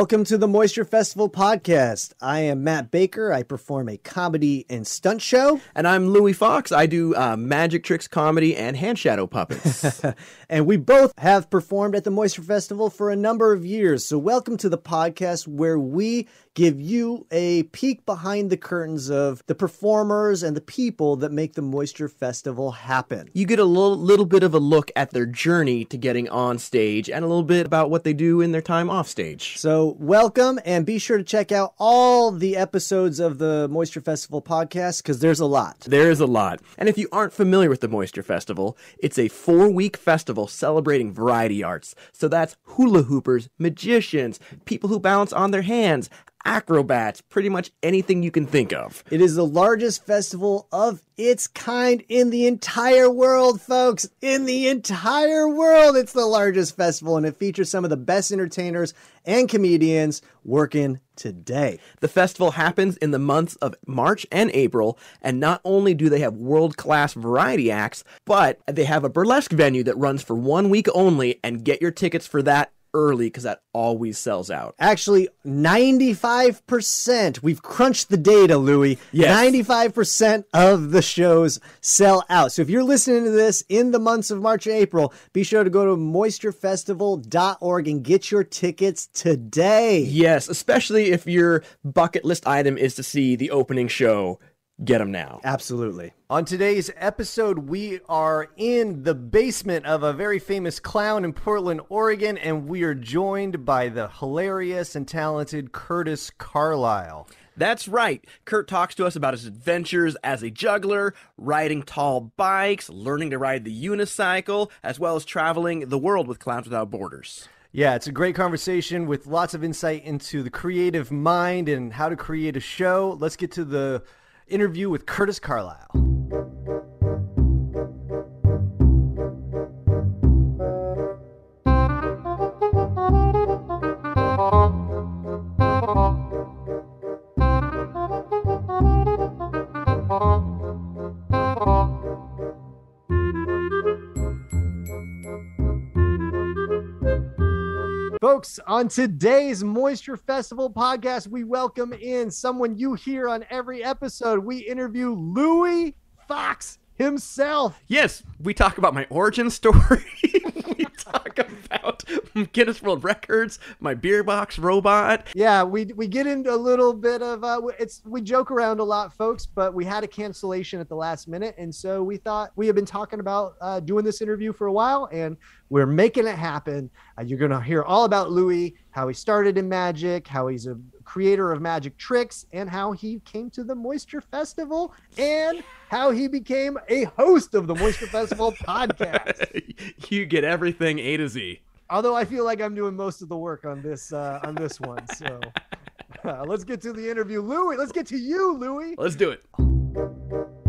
Welcome to the Moisture Festival podcast. I am Matt Baker. I perform a comedy and stunt show. And I'm Louie Foxx. I do uh, magic tricks, comedy, and hand shadow puppets. and we both have performed at the Moisture Festival for a number of years. So, welcome to the podcast where we give you a peek behind the curtains of the performers and the people that make the Moisture Festival happen. you get a little, little bit of a look at their journey to getting on stage and a little bit about what they do in their time off stage. So, welcome and be sure to check out all the episodes of the Moisture Festival podcast because there's a lot. There is a lot. And if you aren't familiar with the Moisture Festival, it's a four week festival celebrating variety arts. So that's hula hoopers, magicians, people who balance on their hands, acrobats, pretty much anything you can think of. It is the largest festival of its kind in the entire world, folks. In the entire world, it's the largest festival, and it features some of the best entertainers and comedians working today. The festival happens in the months of March and April, and not only do they have world class variety acts, but they have a burlesque venue that runs for one week only, and get your tickets for that early because that always sells out. Actually, 95%. We've crunched the data, Louie. Yes. 95% of the shows sell out. So if you're listening to this in the months of March and April, be sure to go to moisturefestival.org and get your tickets today. Yes, especially if your bucket list item is to see the opening show. Get them now. Absolutely. On today's episode, we are in the basement of a very famous clown in Portland, Oregon, and we are joined by the hilarious and talented Curtis Carlisle. That's right. Kurt talks to us about his adventures as a juggler, riding tall bikes, learning to ride the unicycle, as well as traveling the world with Clowns Without Borders. Yeah, it's a great conversation with lots of insight into the creative mind and how to create a show. Let's get to the interview with Curtis Carlisle. Folks, on today's Moisture Festival podcast, we welcome in someone you hear on every episode. We interview Louie Foxx himself. Yes, we talk about my origin story. talk about Guinness World Records, my beer box robot. Yeah, we we get into a little bit of uh, it's we joke around a lot, folks, but we had a cancellation at the last minute, and so we thought we have been talking about uh, doing this interview for a while, and we're making it happen. Uh, you're gonna hear all about Louie, how he started in magic, how he's a creator of magic tricks, and how he came to the Moisture Festival, and how he became a host of the Moisture Festival podcast. you get everything A to Z. Although I feel like I'm doing most of the work on this uh, on this one, so uh, let's get to the interview, Louie. Let's get to you, Louie. Let's do it.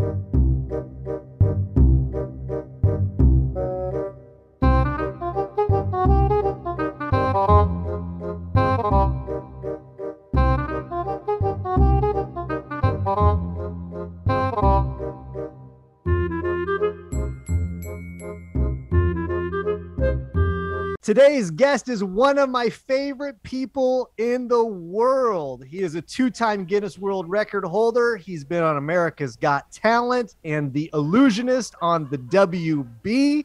Today's guest is one of my favorite people in the world. He is a two time Guinness World Record holder. He's been on America's Got Talent and The Illusionist on the WB.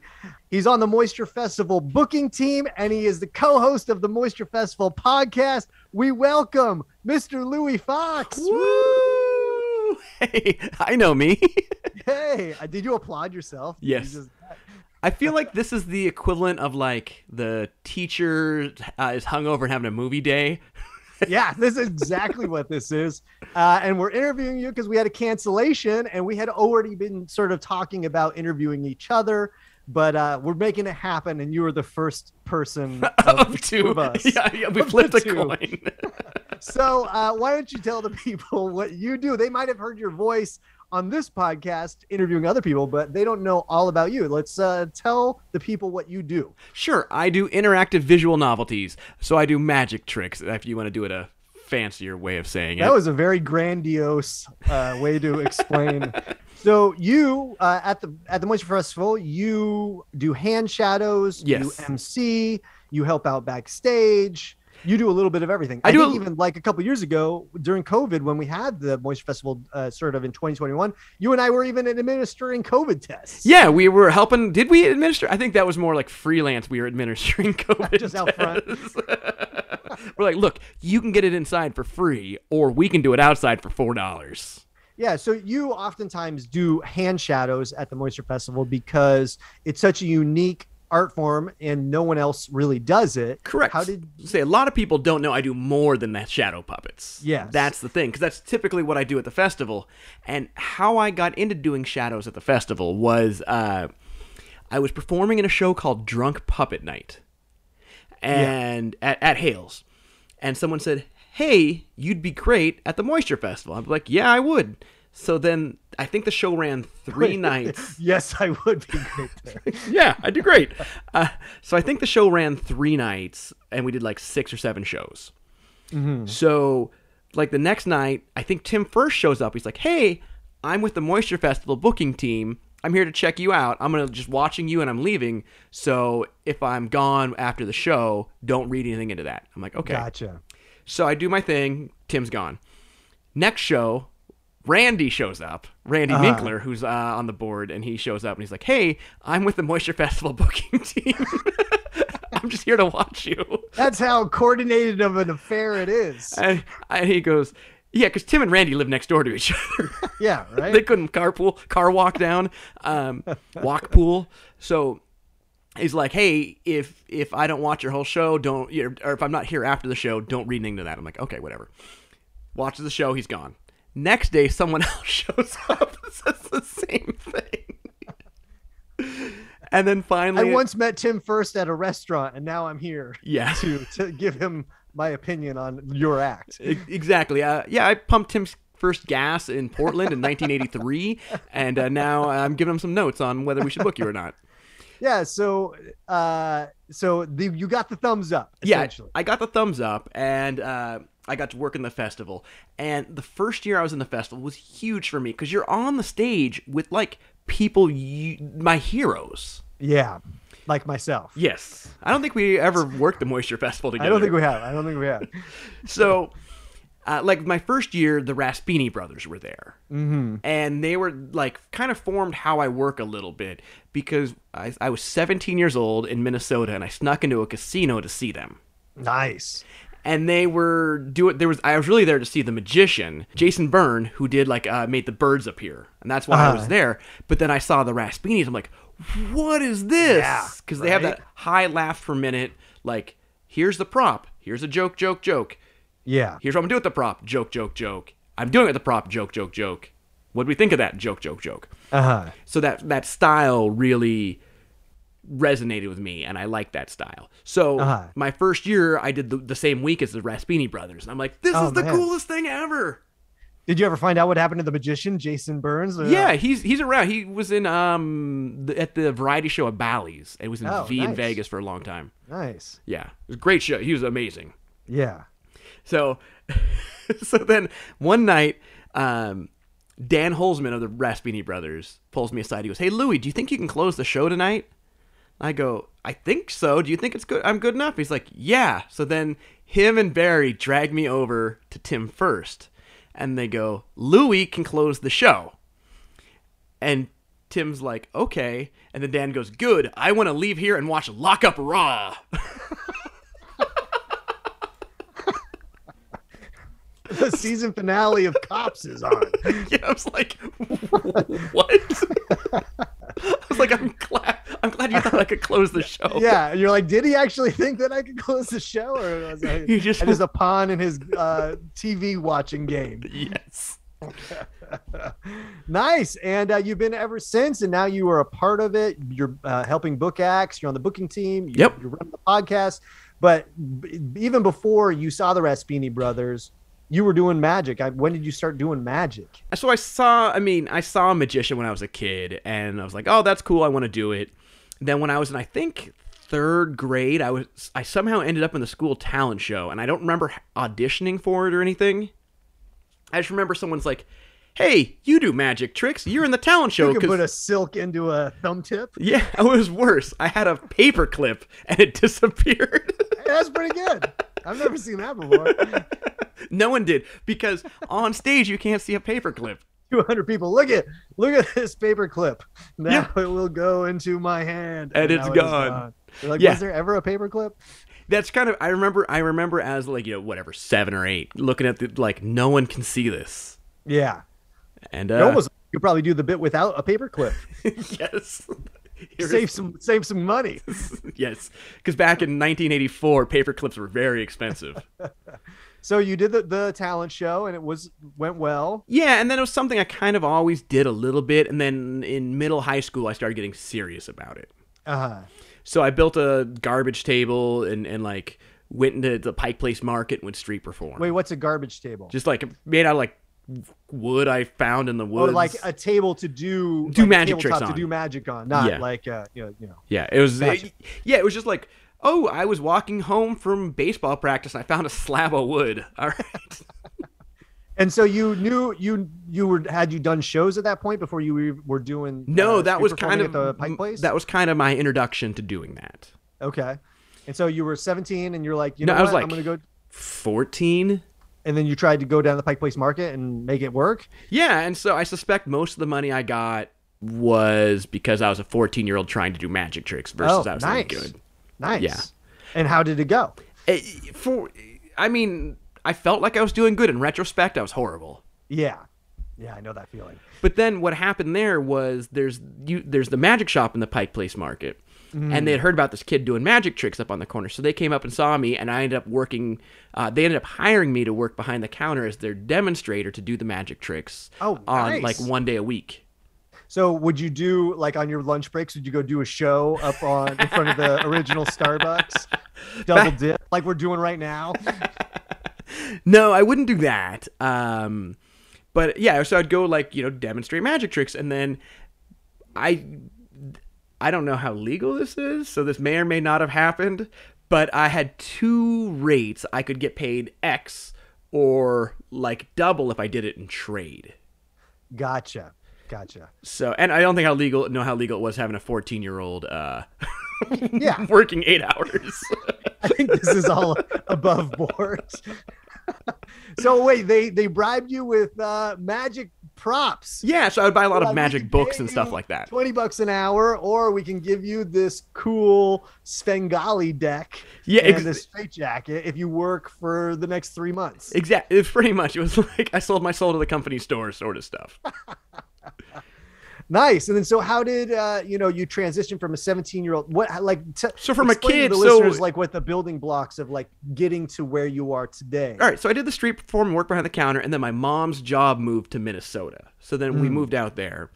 He's on the Moisture Festival booking team, and he is the co host of the Moisture Festival podcast. We welcome Mr. Louie Foxx. Woo! Hey, I know me. Hey, uh, did you applaud yourself? Did you Yes. just- I feel like this is the equivalent of like the teacher uh, is hungover and having a movie day. yeah, this is exactly what this is. Uh, and we're interviewing you because we had a cancellation and we had already been sort of talking about interviewing each other, but uh, we're making it happen. And you were the first person of, Of two of us. Yeah, yeah, we flipped a two. coin. So uh, why don't you tell the people what you do? They might have heard your voice on this podcast interviewing other people, but they don't know all about you. Let's uh, tell the people what you do. Sure, I do interactive visual novelties. So I do magic tricks, if you want to do it a fancier way of saying That it. That was a very grandiose uh, way to explain. so you uh, at the at the Moisture Festival, you do hand shadows, Yes. you MC, you help out backstage. You do a little bit of everything. I I, do think a- even like a couple years ago during COVID, when we had the Moisture Festival, uh, sort of in 2021, you and I were even administering COVID tests. Yeah, we were helping. Did we administer? I think that was more like freelance. We were administering COVID. Just out front. we're like, look, you can get it inside for free, or we can do it outside for four dollars. Yeah, so you oftentimes do hand shadows at the Moisture Festival because it's such a unique art form and no one else really does it. Correct. How did say a lot of people don't know I do more than that shadow puppets. Yes. that's the thing because that's typically what I do at the festival. And how I got into doing shadows at the festival was uh, I was performing in a show called Drunk Puppet Night, and at, at Hales, and someone said, "Hey, you'd be great at the Moisture Festival." I'm like, "Yeah, I would." So then I think the show ran three nights. Yes, I would be great there. yeah, I'd do great. Uh, so I think the show ran three nights, and we did like six or seven shows. So, like the next night, I think Tim Furst shows up. He's like, "Hey, I'm with the Moisture Festival booking team. I'm here to check you out. I'm gonna just watching you, and I'm leaving. So if I'm gone after the show, don't read anything into that." I'm like, "Okay." Gotcha. So I do my thing. Tim's gone. Next show, Randy shows up. Randy Uh-huh. Minkler, who's uh, on the board, and he shows up and he's like, "Hey, I'm with the Moisture Festival booking team. I'm just here to watch you." That's how coordinated of an affair it is. And, and he goes, "Yeah, because Tim and Randy live next door to each other. Yeah, right. they couldn't carpool, car walk down, um, walk pool. So." He's like, hey, if if I don't watch your whole show, don't, or if I'm not here after the show, don't read anything to that. I'm like, okay, whatever. Watches the show, he's gone. Next day, someone else shows up and says the same thing. And then finally, I once met Tim Furst at a restaurant, and now I'm here yeah, to to give him my opinion on your act. Exactly. Uh, yeah, I pumped Tim's first gas in Portland in 1983, and uh, now I'm giving him some notes on whether we should book you or not. Yeah. So, uh, so the you got the thumbs up. Yeah, Essentially. I got the thumbs up, and uh, I got to work in the festival. And the first year I was in the festival was huge for me because you're on the stage with like people, you, my heroes. Yeah. Like myself. Yes, I don't think we ever worked the Moisture Festival together. I don't think we have. I don't think we have. so uh, like my first year the Raspyni brothers were there Mm-hmm. and they were like kind of formed how i work a little bit because I, I was 17 years old in minnesota and i snuck into a casino to see them Nice. And they were doing there was i was really there to see the magician jason byrne who did like uh, made the birds appear and that's why i was Uh-huh. there but then i saw the Raspynis i'm like what is this Yeah, because they have that high laugh per minute like here's the prop here's a joke joke joke Yeah. Here's what I'm gonna do with the prop. Joke, joke, joke. I'm doing it with the prop. Joke, joke, joke. What do we think of that? Joke, joke, joke. Uh huh. So that that style really resonated with me, and I like that style. So Uh-huh. my first year, I did the, the same week as the Raspyni brothers, and I'm like, this Oh, is the man. coolest thing ever. Did you ever find out what happened to the magician, Jason Burns? Uh, Yeah, he's he's around. He was in um the, at the variety show at Bally's. It was in Oh, V in. Vegas for a long time. Nice. Yeah, it was a great show. He was amazing. Yeah. So, so then one night, um, Dan Holzman of the Raspyni Brothers pulls me aside. He goes, "Hey Louie, do you think you can close the show tonight?" I go, "I think so. Do you think it's good? I'm good enough." He's like, "Yeah." So then him and Barry drag me over to Tim Furst, and they go, "Louie can close the show." And Tim's like, "Okay," and then Dan goes, "Good. I want to leave here and watch Lock Up Raw." The season finale of Cops is on. Yeah, I was like, what? I was like, I'm glad. I'm glad you thought I could close the show. Yeah, you're like, did he actually think that I could close the show, or was I, He just- I just a pawn in his uh, TV watching game? Yes. Nice, and uh, you've been ever since, and now you are a part of it. You're uh, helping book acts. You're on the booking team. You, Yep. You run the podcast, but b- even before you saw the Raspyni brothers, you were doing magic. I, when did you start doing magic? So I saw, I mean, I saw a magician when I was a kid, and I was like, oh, that's cool. I want to do it. Then when I was in, I think third grade, I was, I somehow ended up in the school talent show, and I don't remember auditioning for it or anything. I just remember someone's like, hey, you do magic tricks. You're in the talent show. You could 'cause- put a silk into a thumb tip. yeah, it was worse. I had a paper clip, and it disappeared. Hey, that's pretty good. I've never seen that before. no one did because on stage you can't see a paper clip. 200 people. Look at look at this paper clip. Now it will go into my hand, And it's now it gone. Like, Yeah. was there ever a paper clip? That's kind of I remember I remember as like you know whatever seven or eight looking at the like no one can see this Yeah. and uh, almost you could probably do the bit without a paper clip. yes save some save some money. yes because back in 1984 paper clips were very expensive So you did the, the talent show and it was went well. yeah and then it was something I kind of always did a little bit and then in middle high school I started getting serious about it Uh-huh. so I built a garbage table and and like went into the Pike Place Market and would street perform Wait, what's a garbage table? just like made out of like wood I found in the or woods like a table to do Do like magic tricks on. to do magic on, not Yeah. like uh, you know, you know. Yeah, it was. Gotcha. yeah, it was just like, oh, I was walking home from baseball practice. and I found a slab of wood. All right. And so you knew you you were had you done shows at that point before you were- doing No, uh, that was kind of the Pike Place. That was kind of my introduction to doing that. okay. And so you were 17 and you're like, you No, know I was what? I'm like- going to go Fourteen. and then you tried to go down to the Pike Place Market and make it work. Yeah, and so I suspect most of the money I got was because I was a fourteen-year-old trying to do magic tricks versus Oh, I was nice. good. Nice. Yeah. And how did it go? Eh, For, I mean, I felt like I was doing good. In retrospect, I was horrible. Yeah. Yeah, I know that feeling. But then what happened there was there's you there's the magic shop in the Pike Place Market. And they had heard about this kid doing magic tricks up on the corner. So they came up and saw me, and I ended up working. Uh, they ended up hiring me to work behind the counter as their demonstrator to do the magic tricks Oh, on nice. like one day a week. So would you do like on your lunch breaks? Would you go do a show up on in front of the original Starbucks, double dip like we're doing right now? No, I wouldn't do that. Um, but yeah, so I'd go like you know demonstrate magic tricks, and then I I don't know how legal this is, so this may or may not have happened. But I had two rates. I could get paid X or like double if I did it in trade. Gotcha, gotcha. So, and I don't think how legal know how legal it was having a 14 year old uh, Yeah, working eight hours. I think this is all above board. so wait, they they bribed you with uh, magic props. yeah, so I would buy a lot Like, of magic books and stuff like that. 20 bucks an hour, or we can give you this cool Svengali deck Yeah, and ex- this straight jacket if you work for the next three months. Exactly. It's pretty much. It was like I sold my soul to the company store, sort of stuff. Nice. And then, so how did uh, you know you transition from a 17 year old? What like? T- So from a explain to kid, the so- listeners like what the building blocks of like getting to where you are today. All right, so I did the street perform, work behind the counter, and then my mom's job moved to Minnesota. So then we moved out there,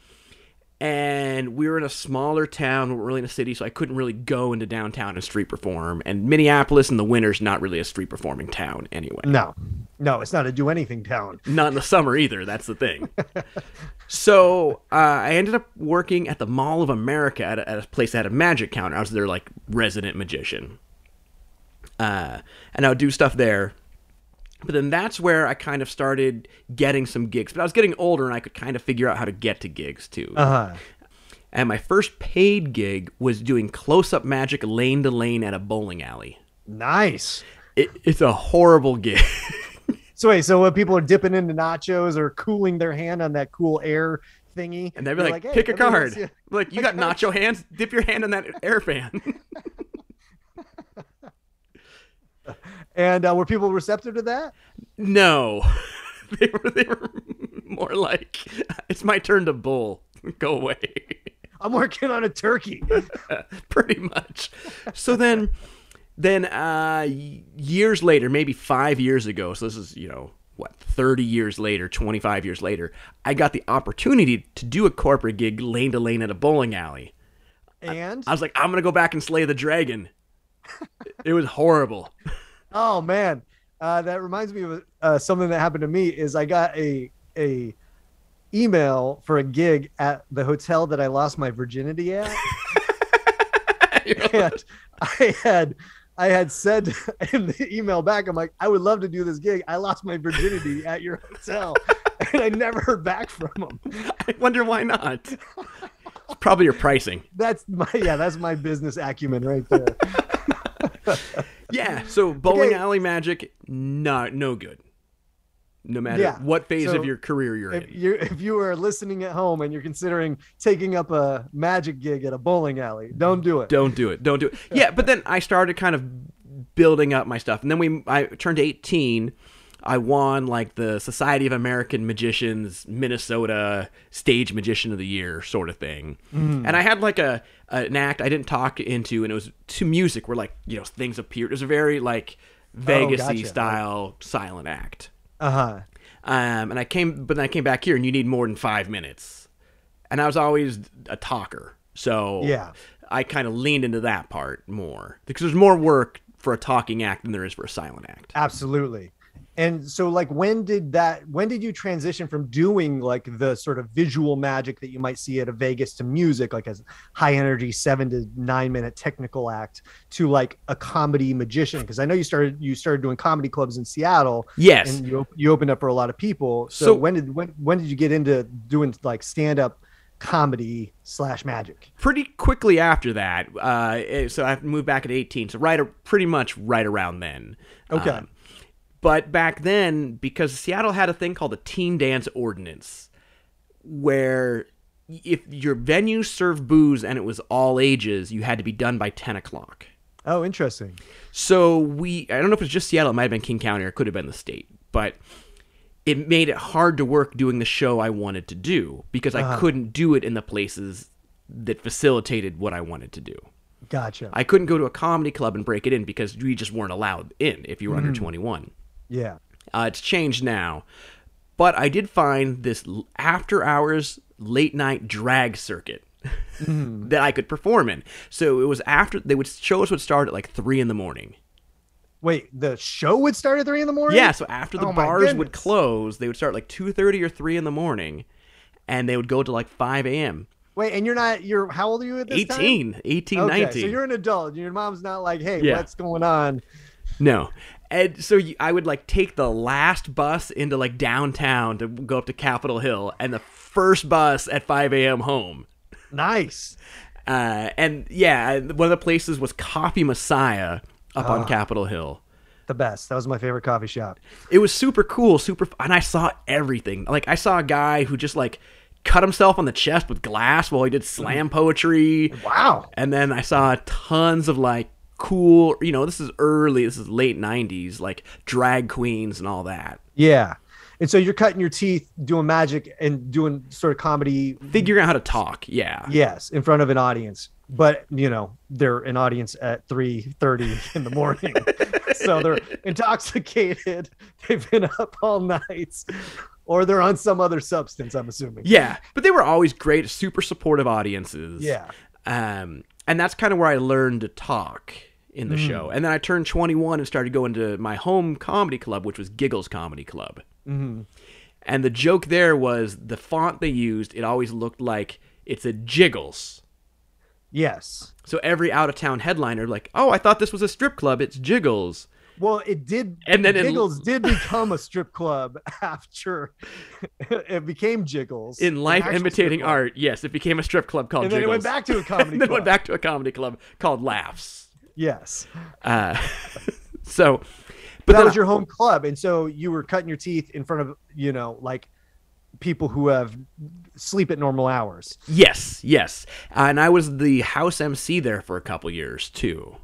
and we were in a smaller town. We weren't really in a city, so I couldn't really go into downtown and street perform. And Minneapolis in the winter's not really a street performing town anyway. No, no, it's not a do anything town. Not in the summer either. That's the thing. so uh, I ended up working at the Mall of America at a, at a place that had a magic counter. I was their like resident magician, uh, and I would do stuff there. But then that's where I kind of started getting some gigs. But I was getting older, and I could kind of figure out how to get to gigs too. Uh huh. And my first paid gig was doing close-up magic lane to lane at a bowling alley. Nice. It, it's a horrible gig. So wait, so when people are dipping into nachos or cooling their hand on that cool air thingy, And they'd be like, "Hey, pick a card. Like, you got nacho hands? Dip your hand in that air fan. And uh, were people receptive to that? no. they, were, they were more like, it's my turn to bull. Go away. I'm working on a turkey. Pretty much. So then, then uh, years later, maybe five years ago, so this is, you know, what, 30 years later, 25 years later, I got the opportunity to do a corporate gig lane to lane at a bowling alley. And I was like, I'm going to go back and slay the dragon. it was horrible. Oh man, Uh, that reminds me of uh, something that happened to me. Is I got a a email for a gig at the hotel that I lost my virginity at, and I had I had said in the email back, I'm like, I would love to do this gig. I lost my virginity at your hotel, and I never heard back from them. I wonder why not. It's probably your pricing. That's my yeah, that's my business acumen right there. Yeah. So bowling Okay. alley magic, not no good. No matter Yeah, what phase so of your career you're if in. you if you are listening at home and you're considering taking up a magic gig at a bowling alley, don't do it. Don't do it. Don't do it. Yeah, but then I started kind of building up my stuff, and then we I turned 18. I won like the Society of American Magicians Minnesota Stage Magician of the Year sort of thing, Mm. and I had like a an act I didn't talk into, and it was to music where like you know things appeared. It was a very like Vegas Oh, gotcha. style silent act. Uh huh. Um, and I came, but then I came back here, and you need more than five minutes. And I was always a talker, so Yeah. I kind of leaned into that part more because there's more work for a talking act than there is for a silent act. Absolutely. And so like when did that when did you transition from doing like the sort of visual magic that you might see at a Vegas to music like as high energy 7 to 9 minute technical act to like a comedy magician because I know you started you started doing comedy clubs in Seattle Yes. and you you opened up for a lot of people. So, So- when did when when did you get into doing like stand up comedy slash magic? pretty quickly after that, uh, eh, so I moved back at 18, so right, pretty much right around then. Okay. Um, but back then, because Seattle had a thing called the Teen Dance Ordinance, where if your venue served booze and it was all ages, you had to be done by 10 o'clock. Oh, interesting. So we, I don't know if it's just Seattle, it might have been King County or it could have been the state, but it made it hard to work doing the show I wanted to do because I uh-huh. couldn't do it in the places that facilitated what I wanted to do. Gotcha. I couldn't go to a comedy club and break it in because we just weren't allowed in if you were under mm-hmm. 21. Yeah. Uh, it's changed now. But I did find this after hours late night drag circuit that I could perform in. So it was after they would shows would start at like three in the morning. Wait, the show would start at three in the morning. Yeah, so after the Oh bars would close, they would start like two thirty or three in the morning, and they would go to like five a.m. Wait, and you're not. You're how old are you at this time? 18, 18, Okay, 19. so you're an adult. Your mom's not like, "Hey, Yeah. what's going on?" No. And so you, I would like take the last bus into like downtown to go up to Capitol Hill and the first bus at 5 a.m. home. Nice. Uh, and yeah, one of the places was Coffee Messiah up Ah. on Capitol Hill. The best. That was my favorite coffee shop. It was super cool, super, and I saw everything. Like I saw a guy who just like cut himself on the chest with glass while he did slam poetry. Wow. And then I saw tons of like cool, you know, this is early, this is late 90s, like drag queens and all that. Yeah. And so you're cutting your teeth doing magic and doing sort of comedy. Figuring out how to talk, yeah. Yes, in front of an audience. But you know, they're an audience at three thirty in the morning, so they're intoxicated. They've been up all night, or they're on some other substance. I'm assuming. Yeah, but they were always great, super supportive audiences. Yeah. Um, and that's kind of where I learned to talk in the show. And then I turned 21 and started going to my home comedy club, which was Giggles Comedy Club. Mm-hmm. And the joke there was the font they used, it always looked like it's a Jiggles. Yes. So every out of town headliner, like, oh, I thought this was a strip club. It's Jiggles. Well, it did. And then it- Jiggles did become a strip club after it became Jiggles. In life imitating art, yes, it became a strip club called and then it went back to a comedy. and then club. went back to a comedy club called Laughs. Yes, Uh, so, but that was your home club, and so you were cutting your teeth in front of you know like people who have sleep at normal hours. yes, yes, and I was the house MC there for a couple years too.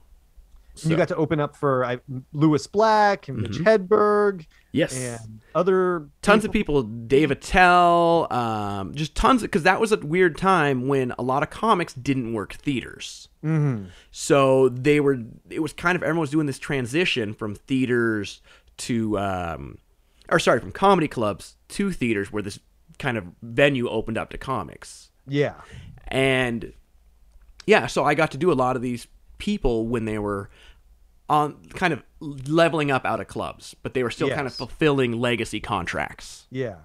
And you got to open up for I, Lewis Black and Mitch Hedberg Yes, and other tons of people, Dave Attell, um, just tons because that was a weird time when a lot of comics didn't work theaters. Mm-hmm. So they were. It was kind of everyone was doing this transition from theaters to, um, or sorry, from comedy clubs to theaters, where this kind of venue opened up to comics. Yeah, And yeah, so I got to do a lot of these people when they were on kind of leveling up out of clubs, but they were still kind of fulfilling legacy contracts. Yeah.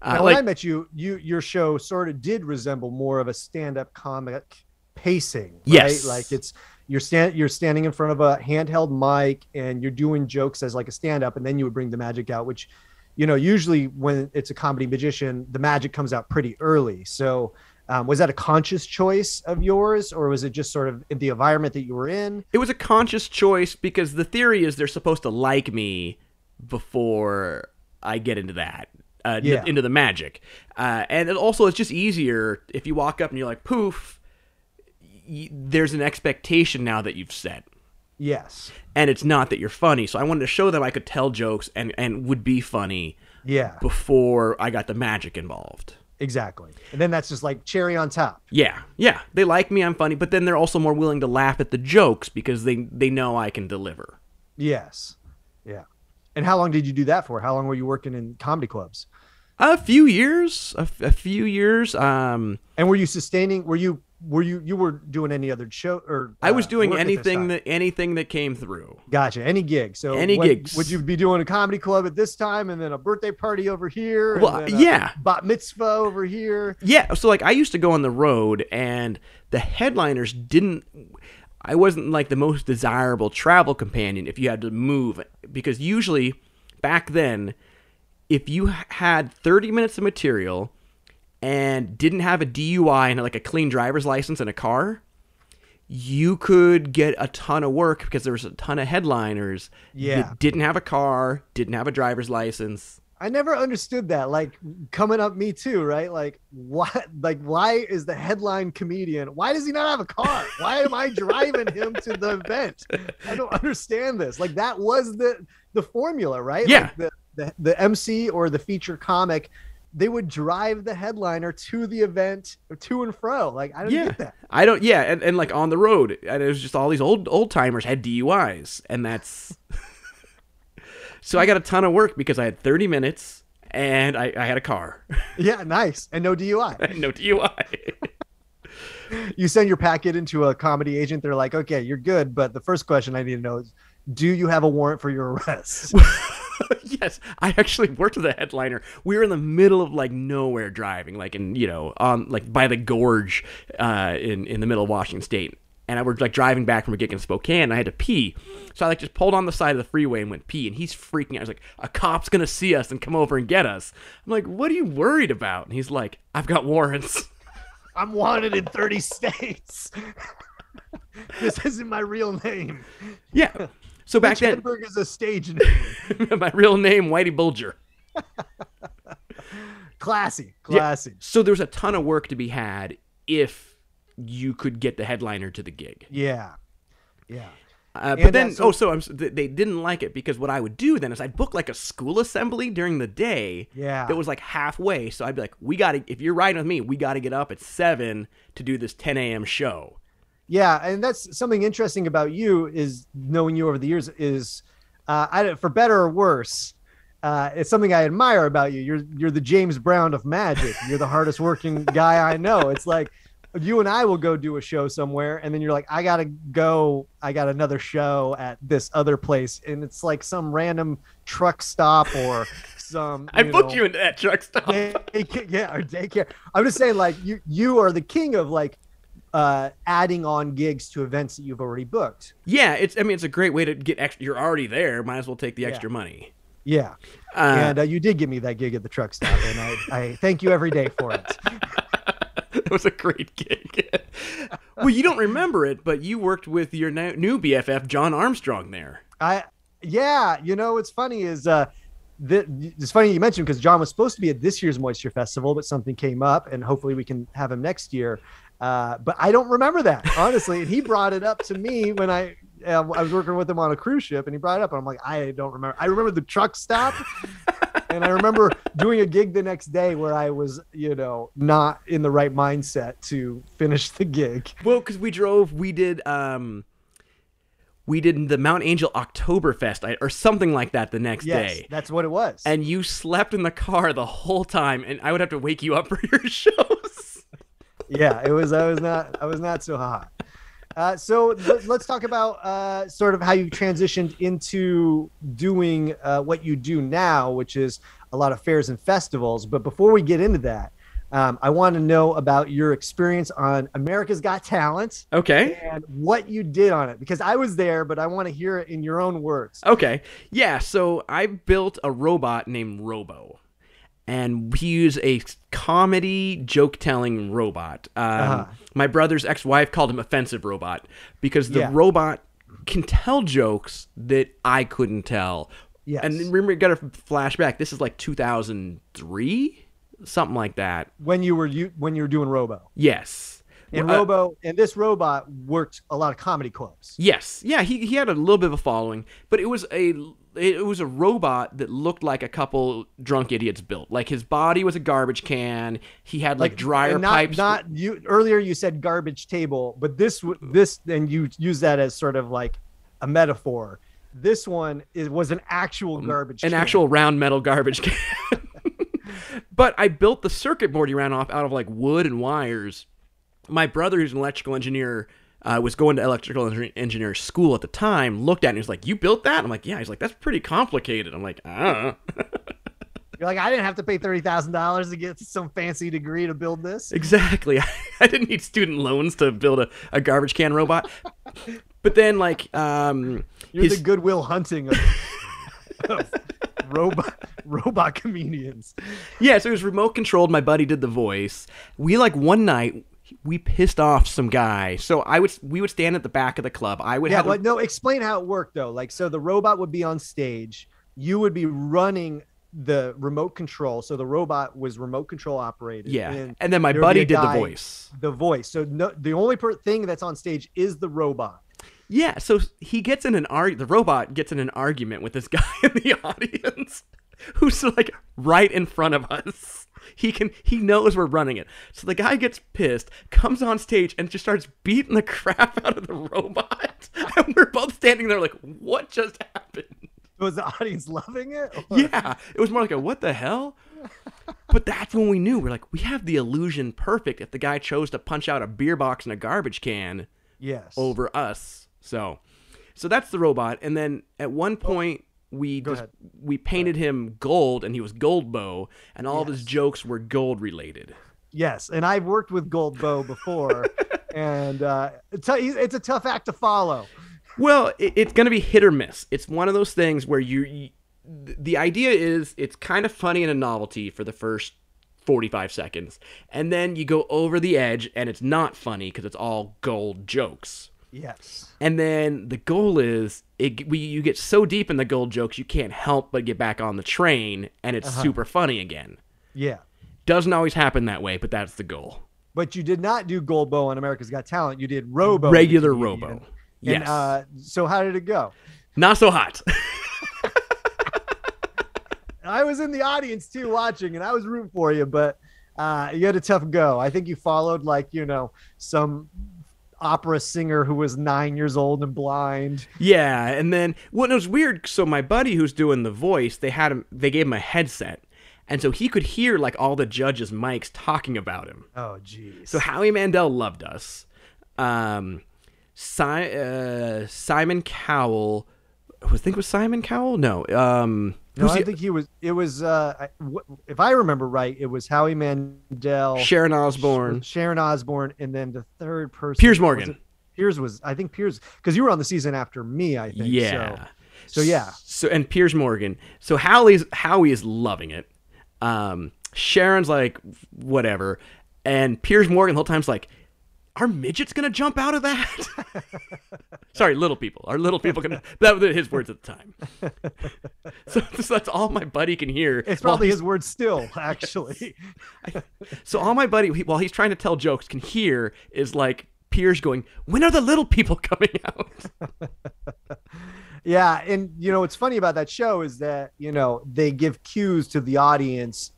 Uh, Now, when I like, met you, you your show sort of did resemble more of a stand-up comic pacing. Right? Yes. Like it's you're stand you're standing in front of a handheld mic and you're doing jokes as like a stand-up, and then you would bring the magic out, which you know usually when it's a comedy magician, the magic comes out pretty early. So. Um, was that a conscious choice of yours, or was it just sort of the environment that you were in? it was a conscious choice because the theory is they're supposed to like me before I get into that. Uh, Yeah. into the magic, uh, and it also it's just easier if you walk up and you're like poof. Y- there's an expectation now that you've set. Yes. and it's not that you're funny. So I wanted to show them I could tell jokes and and would be funny Yeah. before I got the magic involved. Exactly. And then that's just like cherry on top. Yeah, yeah, they like me, I'm funny, but then they're also more willing to laugh at the jokes because they they know I can deliver. Yes. Yeah. And how long did you do that for? How long were you working in comedy clubs? A few years, a, f- a few years. Um, And were you sustaining? Were you were you you were doing any other show or? I was uh, doing work at this anything that anything that came through. Gotcha. Any gig. So Any gigs. Would you be doing a comedy club at this time, and then a birthday party over here? and Well, then yeah. Bat mitzvah over here. Yeah, so like I used to go on the road and the headliners didn't I wasn't like the most desirable travel companion if you had to move because usually back then if you had 30 minutes of material and didn't have a DUI and like a clean driver's license and a car, you could get a ton of work because there was a ton of headliners Yeah. that didn't have a car, didn't have a driver's license. I never understood that. Like coming up, me too, right? Like what? Like why is the headline comedian? Why does he not have a car? Why am I driving him to the event? I don't understand this. Like that was the the formula, right? Yeah. Like the, the the MC or the feature comic, they would drive the headliner to the event, to and fro. Like I don't yeah. get that. I don't. Yeah, and, and like on the road, and it was just all these old old timers had DUIs, and that's. so I got a ton of work because I had 30 minutes and I, I had a car, Yeah, nice. And no DUI. no DUI. You send your packet into a comedy agent. They're like, okay, you're good, but the first question I need to know is, do you have a warrant for your arrest? yes, I actually worked with a headliner. We were in the middle of like nowhere driving, like in you know on like by the gorge uh, in in the middle of Washington State. And I was like driving back from a gig in Spokane. And I had to pee, so I like just pulled on the side of the freeway and went pee. And he's freaking out. He's like, "A cop's gonna see us and come over and get us." I'm like, "What are you worried about?" And he's like, "I've got warrants." I'm wanted in 30 states. this isn't my real name. yeah. So back Mitch then, Hedberg is a stage name. my real name, Whitey Bulger. Classy, Yeah. classy. So there was a ton of work to be had if you could get the headliner to the gig. Yeah. Yeah. Uh, but then, so- oh, so I'm, they didn't like it because what I would do then is I'd book like a school assembly during the day. Yeah. That was like halfway. So I'd be like, we got to, if you're riding with me, we got to get up at 7 to do this 10 a.m. show. Yeah, and that's something interesting about you is knowing you over the years is, uh, I for better or worse, uh, it's something I admire about you. You're you're the James Brown of magic. You're the hardest working guy I know. It's like you and I will go do a show somewhere, and then you're like, I gotta go. I got another show at this other place, and it's like some random truck stop or some. I booked know, you into that truck stop. yeah, or daycare. I'm just saying, like you, you are the king of like uh adding on gigs to events that you've already booked. yeah, it's, I mean, it's a great way to get extra. You're already there. Might as well take the Yeah. extra money. Yeah, Uh, and uh, you did give me that gig at the truck stop, and I, I thank you every day for it. it was a great gig. well, you don't remember it, but you worked with your new BFF, John Armstrong, there. I, yeah, you know what's funny is uh, th- it's funny you mentioned because John was supposed to be at this year's Moisture Festival, but something came up, and hopefully we can have him next year. Uh, but I don't remember that honestly, and he brought it up to me when I. Uh, I was working with him on a cruise ship, and he brought it up, and I'm like, I don't remember. I remember the truck stop, and I remember doing a gig the next day where I was, you know, not in the right mindset to finish the gig. Well, because we drove, we did, um, we did the Mount Angel Oktoberfest or something like that the next Yes, day. that's what it was. And you slept in the car the whole time, and I would have to wake you up for your shows. Yeah, it was. I was not. I was not so hot. Uh, so let- let's talk about uh, sort of how you transitioned into doing uh, what you do now, which is a lot of fairs and festivals. But before we get into that, um, I want to know about your experience on America's Got Talent Okay. and what you did on it because I was there, but I want to hear it in your own words. Okay. Yeah. So I built a robot named Robo, and he was a comedy joke telling robot. Um, Uh-huh. My brother's ex wife called him offensive robot because the Yeah. robot can tell jokes that I couldn't tell. Yes. And remember, got a flashback. This is like 2003, something like that. When you were you when you were doing Robo Yes. And Uh, Robo and this robot worked a lot of comedy clubs. Yes, yeah, he, he had a little bit of a following, but it was a it was a robot that looked like a couple drunk idiots built. Like his body was a garbage can. He had like, dryer and not, pipes. Not you earlier. You said garbage table, but this this and you use that as sort of like a metaphor. This one is was an actual garbage. Mm, an can. actual round metal garbage can. but I built the circuit board he ran off out of like wood and wires. My brother, who's an electrical engineer, uh, was going to electrical engineer, school at the time. Looked at it and was like, "You built that?" I'm like, "Yeah." He's like, "That's pretty complicated." I'm like, "I don't know." You're like, I didn't have to pay thirty thousand dollars to get some fancy degree to build this. Exactly. I didn't need student loans to build a, a garbage can robot. But then, like, um, You're his- the Goodwill Hunting of, of robot robot comedians. yeah, so it was remote controlled. My buddy did the voice. We like one night we pissed off some guy. So I would we would stand at the back of the club. I would Yeah, have but no, explain how it worked though. Like, so the robot would be on stage, you would be running the remote control. So the robot was remote control operated. yeah, and and then my there would be buddy a did the voice. the voice. So no, the only per- thing that's on stage is the robot. Yeah, so he gets in an arg. The robot gets in an argument with this guy in the audience, who's like right in front of us. He can. He knows we're running it. So the guy gets pissed, comes on stage, and just starts beating the crap out of the robot. And we're both standing there like, "What just happened?" Was the audience loving it? Or- Yeah, it was more like a "What the hell." But that's when we knew we're like, we have the illusion perfect. If the guy chose to punch out a beer box and a garbage can, Yes. over us. So, so that's the robot. And then at one point we just, we painted him gold, and he was Goldbow, and all of his jokes were gold related. Yes, and I've worked with Gold Bow before, and uh, it's, a, it's a tough act to follow. Well, it, it's going to be hit or miss. It's one of those things where you, you, the idea is it's kind of funny and a novelty for the first 45 seconds, and then you go over the edge, and it's not funny because it's all gold jokes. Yes. And then the goal is it we you get so deep in the gold jokes you can't help but get back on the train and it's Uh-huh. super funny again. Yeah. Doesn't always happen that way, but that's the goal. But you did not do Gold Bow on America's Got Talent. You did Robo. Regular. Robo. And, Yes. uh, so how did it go? Not so hot. I was in the audience too, watching, and I was rooting for you, but uh, you had a tough go. I think you followed like you know some opera singer who was nine years old and blind. yeah, and then well, it was weird. So my buddy who's doing the voice, they had him. They gave him a headset, and so he could hear like all the judges' mics talking about him. Oh, geez. So Howie Mandel loved us. Um, si- uh, Simon Cowell, I think it was Simon Cowell. No, um, no, who's I the- think he was. It was. Uh, if I remember right, it was Howie Mandel, Sharon Osbourne, Sharon Osbourne, and then the third person, Piers Morgan. it- Piers was. I think Piers because you were on the season after me. I think. Yeah. So, so yeah. So and Piers Morgan. So Howie's Howie is loving it. Um, Sharon's like whatever, and Piers Morgan the whole time's like, "Are midgets gonna jump out of that?" Sorry, little people. Are little people gonna? That was his words at the time. so, so that's all my buddy can hear. It's probably his words still, actually. So all my buddy, he- while he's trying to tell jokes, can hear is like Piers going, "When are the little people coming out?" Yeah, and you know what's funny about that show is that you know they give cues to the audience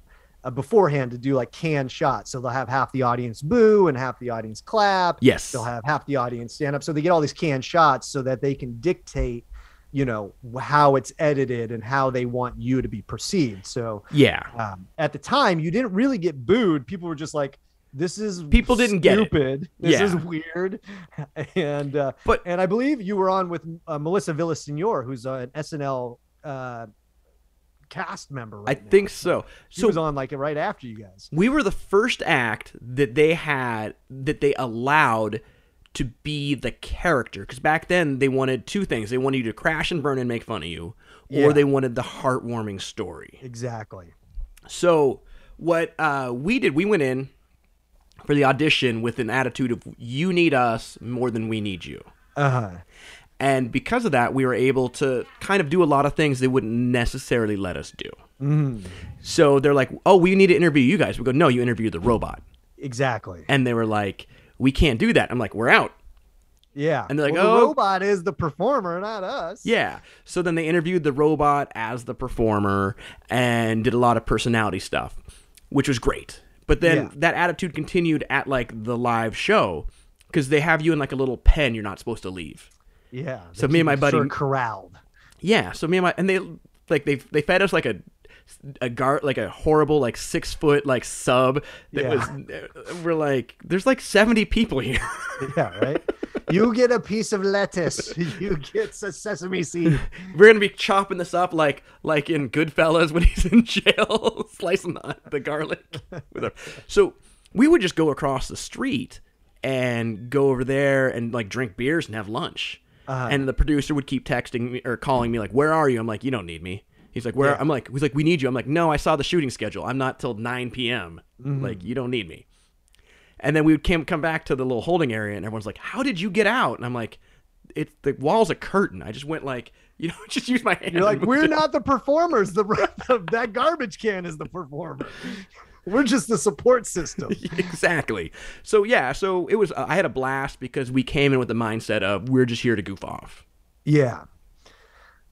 uh, beforehand to do like canned shots. So they'll have half the audience boo and half the audience clap. Yes. They'll have half the audience stand up. So they get all these canned shots so that they can dictate, you know, how it's edited and how they want you to be perceived. So Yeah. um, at the time, you didn't really get booed. People were just like, this is People didn't get it. stupid. This Yeah. is weird. And uh, But- and I believe you were on with uh, Melissa Villasenor, who's an SNL uh, cast member. I now. think so. she So was on like right after you guys. we were the first act that they had that they allowed to be the character because back then they wanted two things they wanted you to crash and burn and make fun of you or Yeah. they wanted the heartwarming story Exactly. so what uh, we did we went in for the audition with an attitude of you need us more than we need you Uh huh. And because of that we were able to kind of do a lot of things they wouldn't necessarily let us do Mm-hmm. so they're like oh we need to interview you guys we go no you interview the robot Exactly. and they were like, "We can't do that." I'm like, "We're out." Yeah. And they're like, well, "Oh." the robot is the performer, not us. Yeah. So then they interviewed the robot as the performer and did a lot of personality stuff, which was great. But then Yeah. that attitude continued at like the live show because they have you in like a little pen you're not supposed to leave. Yeah. So me and my buddy- sort of corralled. Yeah. So me and my and they like they they fed us like a a guard like a horrible like six foot like sub that Yeah. was we're like there's like 70 people here Yeah. Right. you get a piece of lettuce. You get a sesame seed. We're gonna be chopping this up like like in Goodfellas when he's in jail, slicing the, the garlic. So we would just go across the street and go over there and like drink beers and have lunch. Uh-huh. And the producer would keep texting me or calling me like, "Where are you?" I'm like, "You don't need me." He's like, "Where?" Yeah. I'm like, "He's like, we need you." I'm like, "No, I saw the shooting schedule. I'm not till 9 p.m. Mm-hmm. Like, you don't need me." And then we would come come back to the little holding area, and everyone's like, "How did you get out?" And I'm like, "It's the wall's a curtain. I just went like, you know, just use my hand." You're like, we're it." not the performers. The, the that garbage can is the performer. We're just the support system. exactly. So yeah, so it was. Uh, I had a blast because we came in with the mindset of we're just here to goof off. Yeah.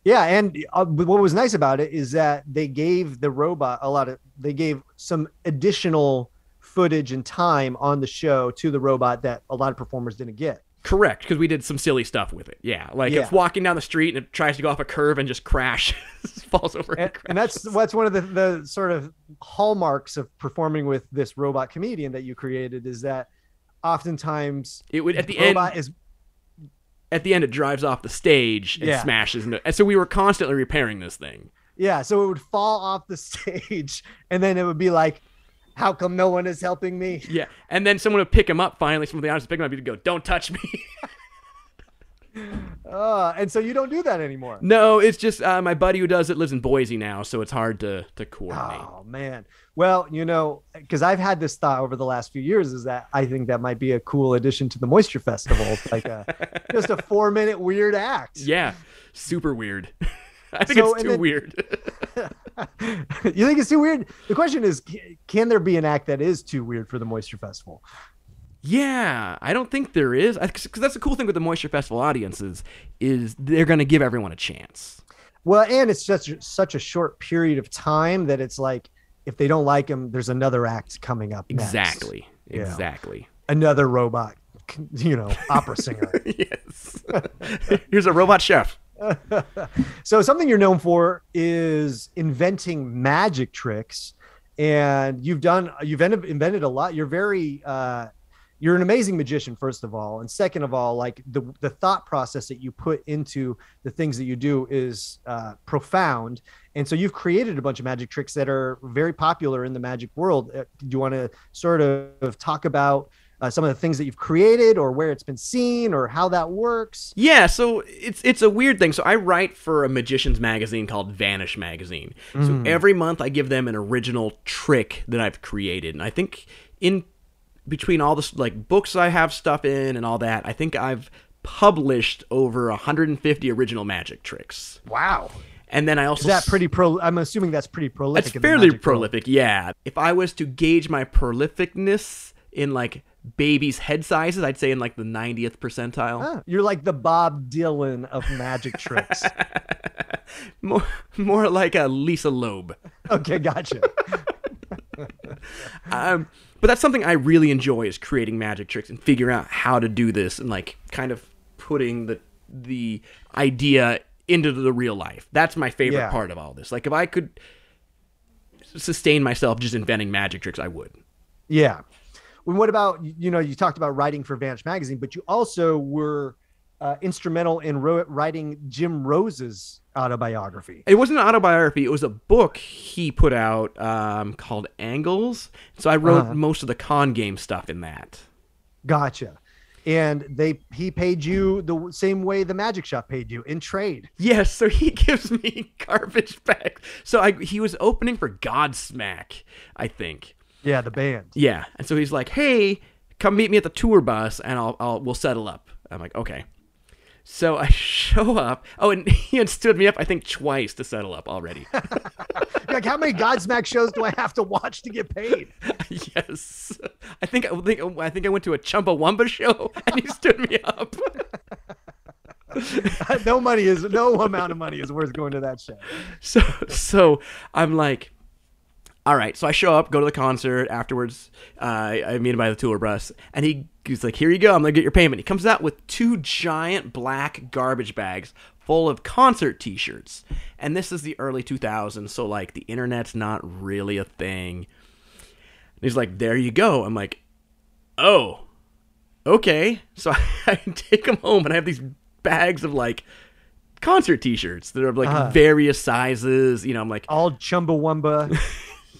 Yeah, and uh, what was nice about it is that they gave the robot a lot of they gave some additional footage and time on the show to the robot that a lot of performers didn't get. Correct, because we did some silly stuff with it. Yeah, like Yeah. it's walking down the street and it tries to go off a curve and just crashes, falls over and, And, and that's that's one of the, the sort of hallmarks of performing with this robot comedian that you created is that oftentimes it would at the robot end. is At the end, it drives off the stage and Yeah. smashes. Into, and so we were constantly repairing this thing. yeah, so it would fall off the stage and then it would be like, how come no one is helping me? Yeah, and then someone would pick him up. Finally, someone the audience would pick him up. He'd go, "Don't touch me." Uh, and so you don't do that anymore. no, it's just uh, my buddy who does it lives in Boise now, so it's hard to to coordinate. Oh man. Well, you know, because I've had this thought over the last few years is that I think that might be a cool addition to the Moisture Festival, like a just a four minute weird act. Yeah, super weird. I think So, it's too then- weird. you think it's too weird? The question is, can there be an act that is too weird for the Moisture Festival? yeah, I don't think there is, because that's the cool thing with the Moisture Festival audiences is they're going to give everyone a chance. Well, and it's just such a short period of time that it's like if they don't like him, there's another act coming up. next. Exactly. Exactly. Another robot, you know, opera singer. yes. Here's a robot chef. So something you're known for is inventing magic tricks, and you've done you've invented, a lot. You're very uh, you're an amazing magician, first of all, and second of all, like the the thought process that you put into the things that you do is uh, profound. And so you've created a bunch of magic tricks that are very popular in the magic world. Uh, Do you want to sort of talk about? Uh, some of the things that you've created, or where it's been seen, or how that works. Yeah, so it's it's a weird thing. So I write for a magician's magazine called Vanish Magazine. So every month I give them an original trick that I've created, and I think in between all this like books I have stuff in and all that, I think I've published over 150 original magic tricks. Wow. And then I also Is that pretty pro? I'm assuming that's pretty prolific. It's the fairly magic world. prolific, yeah. If I was to gauge my prolificness in like babies' head sizes, I'd say in like the 90th percentile. You're like the Bob Dylan of magic tricks. More, more like a Lisa Loeb. okay, gotcha. Um, but that's something I really enjoy is creating magic tricks and figuring out how to do this and like kind of putting the the idea into the real life. That's my favorite Yeah. part of all this. Like if I could sustain myself just inventing magic tricks, I would. Yeah. What about you know you talked about writing for Vanish magazine, but you also were uh, instrumental in ro- writing Jim Rose's autobiography. It wasn't an autobiography. It was a book he put out um, called Angles. So I wrote Uh-huh. most of the con game stuff in that. Gotcha. And they he paid you the same way the Magic Shop paid you in trade. Yes, so he gives me garbage bags. So I, he was opening for Godsmack, I think. Yeah, the band. Yeah, and so he's like, "Hey, come meet me at the tour bus, and I'll, I'll we'll settle up." I'm like, "Okay." So I show up. Oh, and he had stood me up, I think, twice to settle up already. Like, how many Godsmack shows do I have to watch to get paid? yes, I think I think I think I went to a Chumbawamba show, and he stood me up. no money is no amount of money is worth going to that show. so so I'm like, all right. So I show up, go to the concert. Afterwards, uh, I meet him by the tour bus, and he, he's like, "Here you go. I'm gonna get your payment." He comes out with two giant black garbage bags full of concert T-shirts, and this is the early 2000s, so like the internet's not really a thing. And he's like, "There you go." I'm like, "Oh, okay." So I, take them home, and I have these bags of like concert T-shirts that are of like Uh-huh. various sizes. You know, I'm like, All Chumbawamba.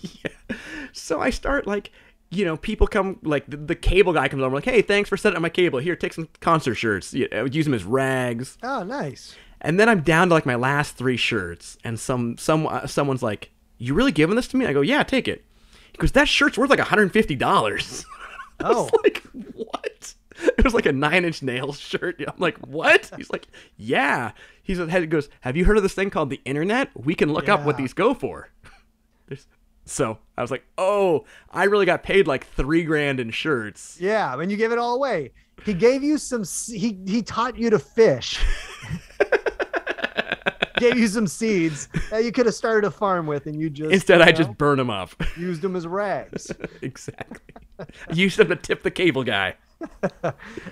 so I start like, you know, people come like the, the cable guy comes over like, hey, thanks for setting up my cable. Here, take some concert shirts. You I would use them as rags. oh, nice. And then I'm down to like my last three shirts, and some some uh, someone's like, "You really giving this to me?" I go, "Yeah, take it." He goes, "That shirt's worth like 150 dollars." I Oh. was like, "What?" It was like a Nine Inch Nails shirt. I'm like, "What?" He's like, "Yeah." He's he goes, "Have you heard of this thing called the internet? We can look up what these go for." There's, so I was like, "Oh, I really got paid like three grand in shirts." Yeah, and you gave it all away. He gave you some. He he taught you to fish. gave you some seeds that you could have started a farm with, and you just Instead, you I just burn them up. used them as rags. exactly. used them to tip the cable guy.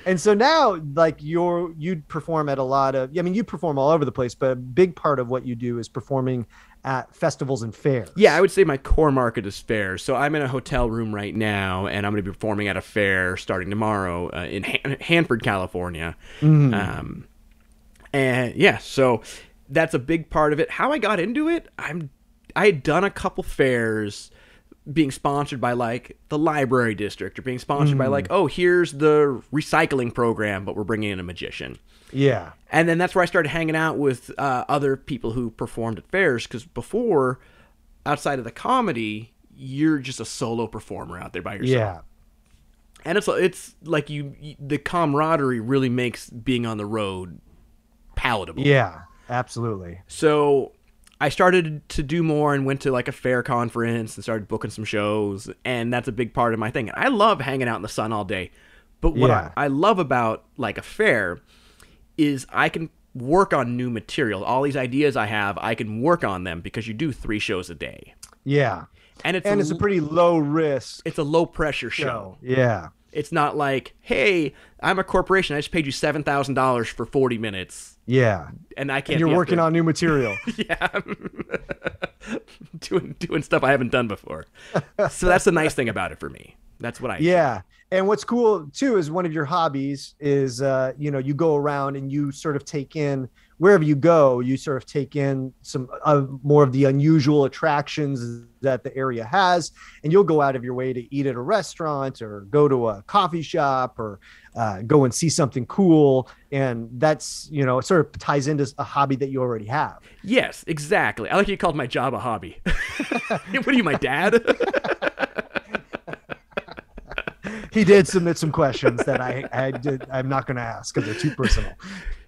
And so now, like you're you'd perform at a lot of. I mean, you perform all over the place, but a big part of what you do is performing at festivals and fairs. Yeah, I would say my core market is fairs. So I'm in a hotel room right now, and I'm going to be performing at a fair starting tomorrow uh, in Han- Hanford, California. Um, and yeah, so that's a big part of it. How I got into it, I'm I had done a couple fairs being sponsored by like the library district or being sponsored by like oh here's the recycling program but we're bringing in a magician Yeah. and then that's where I started hanging out with uh, other people who performed at fairs because before, outside of the comedy, you're just a solo performer out there by yourself. Yeah. and it's it's like you the camaraderie really makes being on the road palatable. Yeah. Absolutely. So I started to do more and went to like a fair conference and started booking some shows, and that's a big part of my thing. And I love hanging out in the sun all day, but what Yeah. I, I love about like a fair is I can work on new material. All these ideas I have, I can work on them because you do three shows a day, Yeah. and it's And a, it's a pretty low risk it's a low pressure show. show. Yeah. It's not like, hey, I'm a corporation. I just paid you seven thousand dollars for forty minutes, Yeah. and I can't. And you're working there- on new material. yeah doing doing stuff i haven't done before so that's the nice thing about it for me that's what i Yeah. And what's cool too is one of your hobbies is uh, you know, you go around and you sort of take in wherever you go, you sort of take in some uh, more of the unusual attractions that the area has, and you'll go out of your way to eat at a restaurant or go to a coffee shop or uh, go and see something cool, and that's you know, it sort of ties into a hobby that you already have. yes exactly i like you called my job a hobby what are you my dad He did submit some questions that I I did I'm not going to ask because they're too personal.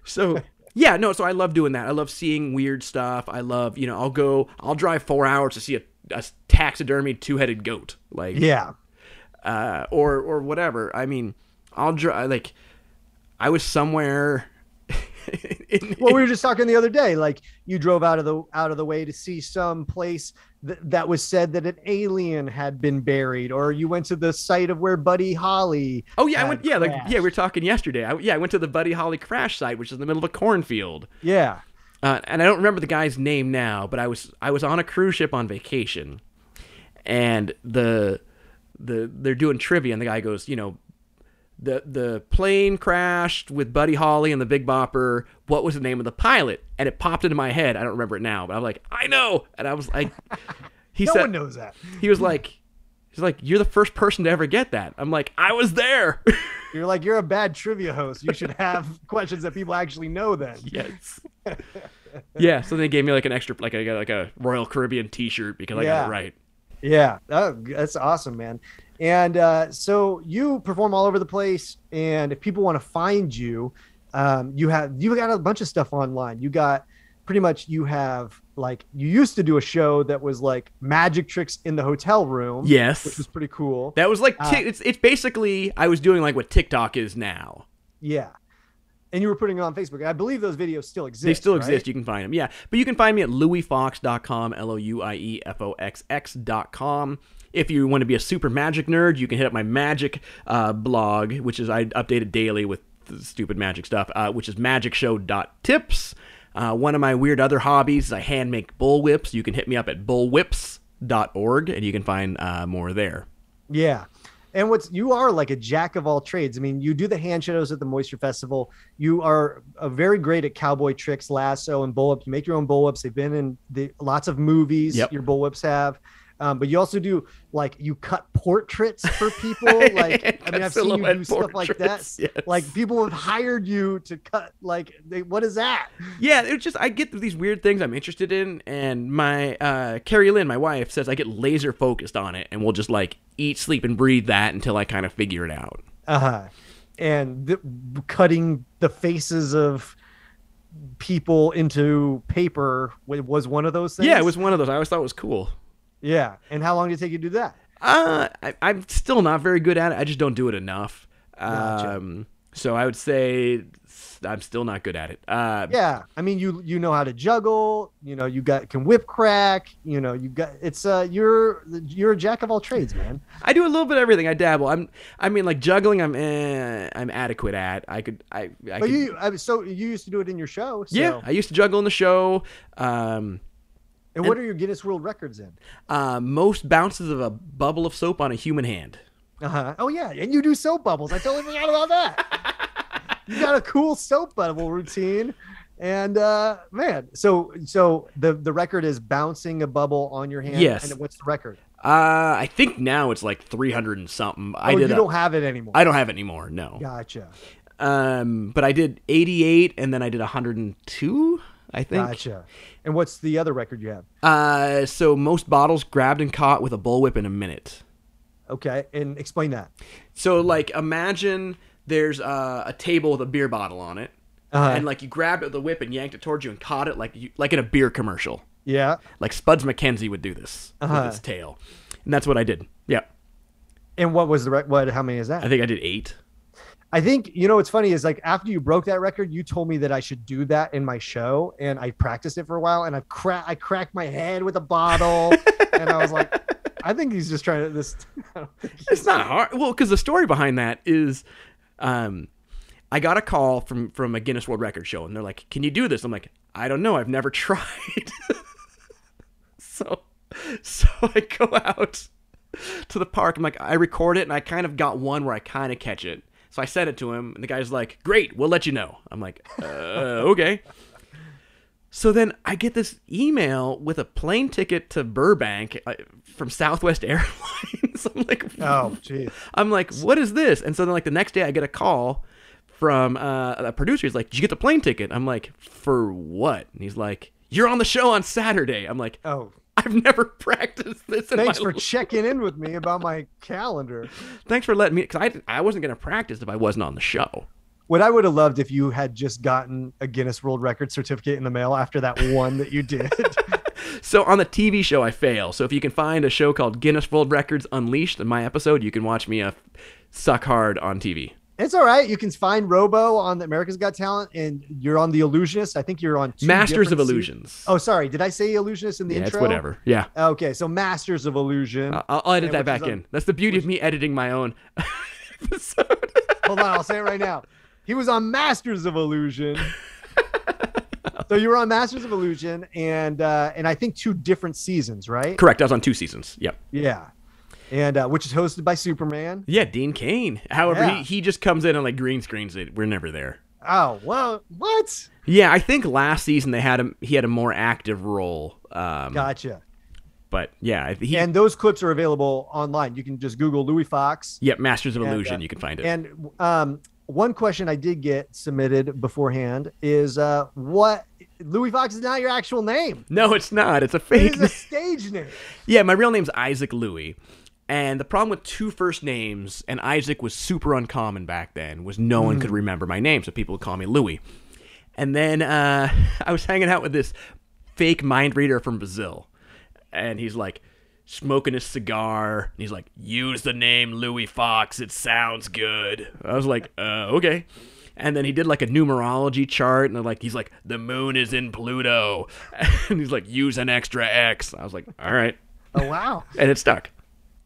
so yeah no so i love doing that i love seeing weird stuff i love you know i'll go i'll drive four hours to see a, a taxidermied two-headed goat like Yeah. uh, or or whatever. I mean, I'll drive like I was somewhere. in, well we were just talking the other day like you drove out of the out of the way to see some place th- that was said that an alien had been buried or you went to the site of where buddy holly oh yeah, I went. Yeah, like yeah, we were talking yesterday. I, yeah, I went to the Buddy Holly crash site, which is in the middle of a cornfield. yeah Uh, and I don't remember the guy's name now, but I was I was on a cruise ship on vacation, and the the they're doing trivia, and the guy goes, you know, the the plane crashed with Buddy Holly and the Big Bopper. What was the name of the pilot? And it popped into my head. I don't remember it now, but I'm like, I know. And I was like, he no said, one knows that. he was like, he's like, you're the first person to ever get that. I'm like, I was there. You're like you're a bad trivia host. You should have questions that people actually know. Then yes. yeah. So they gave me like an extra, like I got like a Royal Caribbean T-shirt because I got it right. Yeah, oh, that's awesome, man. And uh, so you perform all over the place, and if people want to find you, um, you have you got a bunch of stuff online. You got pretty much you have like you used to do a show that was like magic tricks in the hotel room. Yes. which was pretty cool. That was like Uh, it's it's basically I was doing like what TikTok is now. yeah, and you were putting it on Facebook. I believe those videos still exist. They still right? exist. You can find them. Yeah, but you can find me at louiefoxx.com, L O U I E F O X X.com. If you want to be a super magic nerd, you can hit up my magic uh, blog, which is I update it daily with the stupid magic stuff, uh, which is magicshow.tips. Uh, one of my weird other hobbies is I hand make bullwhips. You can hit me up at bullwhips.org and you can find uh, more there. Yeah. And what's you are like a jack of all trades. I mean, you do the hand shadows at the Moisture Festival. You are very great at cowboy tricks, lasso, and bullwhips. You make your own bullwhips. They've been in the, lots of movies. Yep. Your bullwhips have. Um, but you also do like you cut portraits for people. Like I mean, I've seen you do stuff like that. yes. Like people have hired you to cut. Like they, what is that? Yeah, it's just I get these weird things I'm interested in, and my uh, Carrie Lynn, my wife, says I get laser focused on it, and we'll just like eat, sleep, and breathe that until I kind of figure it out. Uh huh. And the, cutting the faces of people into paper was one of those things. Yeah, it was one of those. I always thought it was cool. Yeah. And how long did it take you to do that? Uh, I, I'm still not very good at it. I just don't do it enough. Gotcha. Um, so I would say I'm still not good at it. Uh, Yeah. I mean, you you know how to juggle. You know, you got can whip crack. You know, you got it's uh you're you're a jack of all trades, man. I do a little bit of everything. I dabble. I'm. I mean, like juggling. I'm. Eh, I'm adequate at. I could. I. I But could, you I, so you used to do it in your show. So. yeah. I used to juggle in the show. Um, And what are your Guinness World Records in? uh, most bounces of a bubble of soap on a human hand. Uh huh. Oh yeah, and you do soap bubbles. I totally forgot about that. you got a cool soap bubble routine, and uh, man, so so the the record is bouncing a bubble on your hand. Yes. And what's the record? Uh, I think now it's like 300 and something. I oh, did. you a- don't have it anymore. I don't have it anymore. No. Gotcha. Um, but I did 88, and then I did 102. I think. Gotcha. And what's the other record you have? Uh, so most bottles grabbed and caught with a bullwhip in a minute. Okay, and explain that. So like, imagine there's uh, a table with a beer bottle on it, Uh-huh. and like you grabbed it with the whip and yanked it towards you and caught it like you, like in a beer commercial. Yeah. Like Spuds MacKenzie would do this Uh-huh. with his tail, and that's what I did. Yeah, And what was the rec- what? How many is that? I think I did eight. I think you know what's funny is like after you broke that record, you told me that I should do that in my show, and I practiced it for a while, and I cra- I cracked my head with a bottle, and I was like, I think he's just trying to this. I don't think It's not hard. Well, because the story behind that is, um, I got a call from from a Guinness World Record show, and they're like, "Can you do this?" I'm like, "I don't know. I've never tried." so, so I go out to the park. I'm like, I record it, and I kind of got one where I kind of catch it. So I sent it to him, and the guy's like, "Great, we'll let you know." I'm like, uh, "Okay." So then I get this email with a plane ticket to Burbank uh, from Southwest Airlines. I'm like, Oh, jeez." I'm like, what is this? And so then like the next day I get a call from uh, a producer. He's like, did you get the plane ticket? I'm like, for what? And he's like, you're on the show on Saturday. I'm like, Oh, I've never practiced this. In thanks for life." checking in with me about my calendar. thanks for letting me because I I wasn't gonna practice if I wasn't on the show. What I would have loved if you had just gotten a Guinness World Record certificate in the mail after that one that you did. So on the TV show, I fail. So if you can find a show called Guinness World Records Unleashed in my episode, you can watch me uh, suck hard on TV. It's all right. You can find Robo on the America's Got Talent, and you're on The Illusionist. I think you're on two Masters of Illusions. Oh, sorry. Did I say Illusionist in the yeah, intro? it's whatever. Yeah. Okay, so Masters of Illusion. I'll, I'll edit that which back on- in. That's the beauty of me editing my own episode. Hold on, I'll say it right now. He was on Masters of Illusion. so you were on Masters of Illusion, and uh, and I think two different seasons, right? Correct. I was on two seasons. Yep. Yeah. And uh, which is hosted by Superman. Yeah, Dean Cain. However, Yeah. he, he just comes in and like green screens it. We're never there. Oh well, what? Yeah, I think last season they had him. He had a more active role. Um, Gotcha. But yeah, he. And those clips are available online. You can just Google Louie Foxx. yeah, Masters of and, Illusion. uh, you can find it. And um, one question I did get submitted beforehand is uh, what Louie Foxx is not your actual name. no, it's not. It's a fake. is a stage name. Yeah, my real name's Isaac Louis. And the problem with two first names, and Isaac was super uncommon back then, was no one could remember my name, so people would call me Louie. And then uh, I was hanging out with this fake mind reader from Brazil, and he's like smoking his cigar, and he's like, "Use the name Louie Fox. It sounds good." I was like, "Uh, okay." And then he did like a numerology chart, and like he's like, "The moon is in Pluto," and he's like, "Use an extra X." I was like, "All right," Oh wow! and it stuck.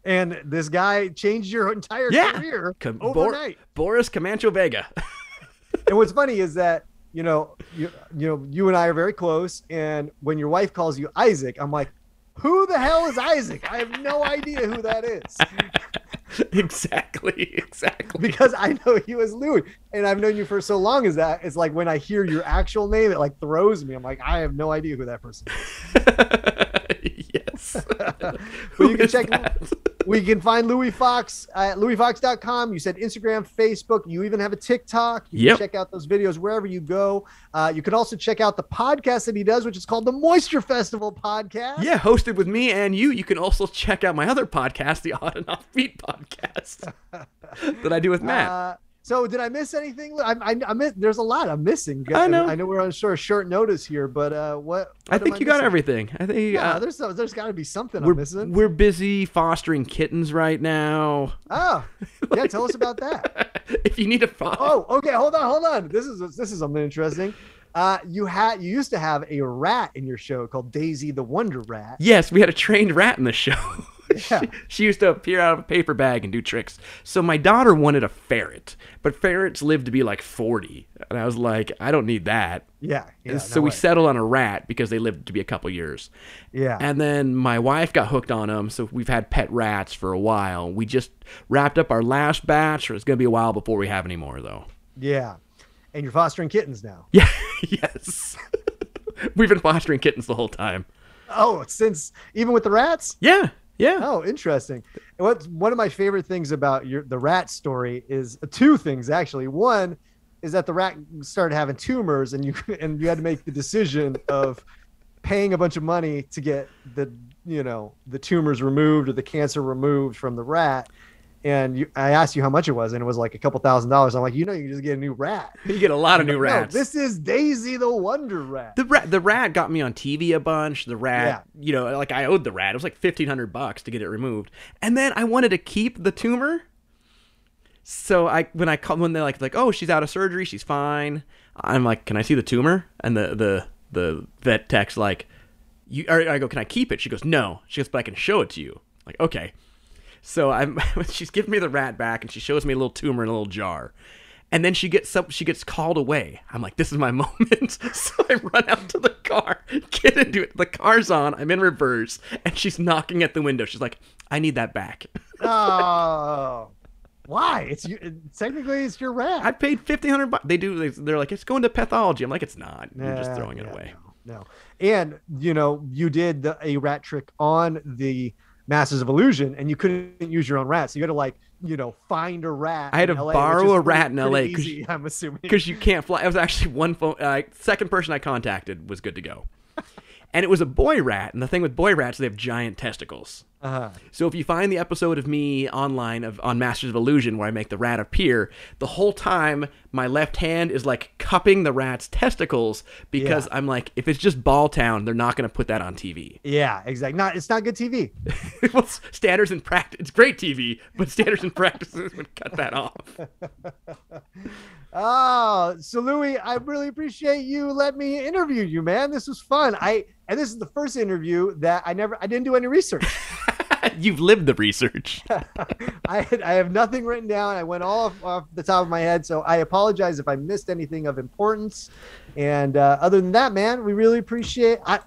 And this guy changed your entire Yeah. career Com- Bor- overnight. Boris Camacho Vega. and what's funny is that you know you you know you and I are very close, and when your wife calls you Isaac, I'm like, who the hell is Isaac? I have no idea who that is exactly, exactly. because I know you as Louie, and I've known you for so long as that. It's like when I hear your actual name, it like throws me. I'm like, I have no idea who that person is. yes. But Who you can check. that? We can find Louie Foxx at louiefoxx.com. You said Instagram, Facebook. You even have a TikTok. You Yep. can check out those videos wherever you go. Uh, you can also check out the podcast that he does, which is called the Moisture Festival Podcast. Yeah, hosted with me and you. You can also check out my other podcast, the Odd and Offbeat podcast, that I do with Matt. Uh, so did I miss anything? I, I, I miss, there's a lot I'm missing. I know. I know we're on short short notice here, but uh, what? I think you got everything. I think No, uh, there's there's got to be something I'm we're, missing. we're busy fostering kittens right now. Oh, yeah. Tell us about that. if you need a fo- Oh, okay. Hold on, hold on. This is this is something interesting. Uh, you had you used to have a rat in your show called Daisy the Wonder Rat. Yes, we had a trained rat in the show. Yeah. she, she used to appear out of a paper bag and do tricks. So my daughter wanted a ferret, but ferrets live to be like 40. And I was like, I don't need that. Yeah. yeah so no we way. settled on a rat because they lived to be a couple years. Yeah. And then my wife got hooked on them, so we've had pet rats for a while. We just wrapped up our last batch. It's going to be a while before we have any more, though. yeah. And you're fostering kittens now. Yeah, yes. we've been fostering kittens the whole time. Oh, since even with the rats. Yeah, yeah. Oh, interesting. What's one of my favorite things about your the rat story is uh, two things actually. One is that the rat started having tumors, and you and you had to make the decision of paying a bunch of money to get the you know the tumors removed or the cancer removed from the rat. And you, I asked you how much it was, and it was like a couple thousand dollars. I'm like, you know, you can just get a new rat. You get a lot of new No, rats. this is Daisy the Wonder Rat. The rat, the rat got me on TV a bunch. The rat, Yeah. you know, like I owed the rat. It was like fifteen hundred bucks to get it removed, and then I wanted to keep the tumor. So I, when I call, when they're like, like, oh, she's out of surgery, she's fine. I'm like, can I see the tumor? And the the the vet tech's like, you. I go, can I keep it? She goes, no. She goes, but I can show it to you. like, okay. So I'm, she's giving me the rat back, and she shows me a little tumor in a little jar. And then she gets some, she gets called away. I'm like, this is my moment. so I run out to the car, get into it. The car's on. I'm in reverse, and she's knocking at the window. She's like, I need that back. Oh, why? It's you. Technically, it's your rat. I paid fifteen hundred bucks. They do. they- They're like, it's going to pathology. I'm like, it's not. You're just throwing it yeah, away. No, no. And you know, you did the, a rat trick on the Masters of Illusion, and you couldn't use your own rat, so you had to like, you know, find a rat. I had to LA, borrow a rat in LA easy, I'm assuming. because you can't fly. It was actually one phone. Uh, second person I contacted was good to go, and it was a boy rat. And the thing with boy rats, they have giant testicles. Uh-huh. So if you find the episode of me online of on Masters of Illusion where I make the rat appear, the whole time my left hand is like cupping the rat's testicles because Yeah. I'm like, if it's just Ball Town, they're not going to put that on TV. Yeah, exactly. Not it's not good TV. well, standards and practice, it's great TV, but standards and practices would cut that off. Oh, so Louie, I really appreciate you let me interview you, man. This was fun. I and this is the first interview that I never I didn't do any research. You've lived the research. I had, I have nothing written down. I went all off, off the top of my head, so I apologize if I missed anything of importance. And uh, other than that, man, we really appreciate. I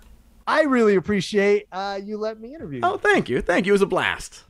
I really appreciate uh, you let me interview. you. Oh, thank you. Thank you. It was a blast.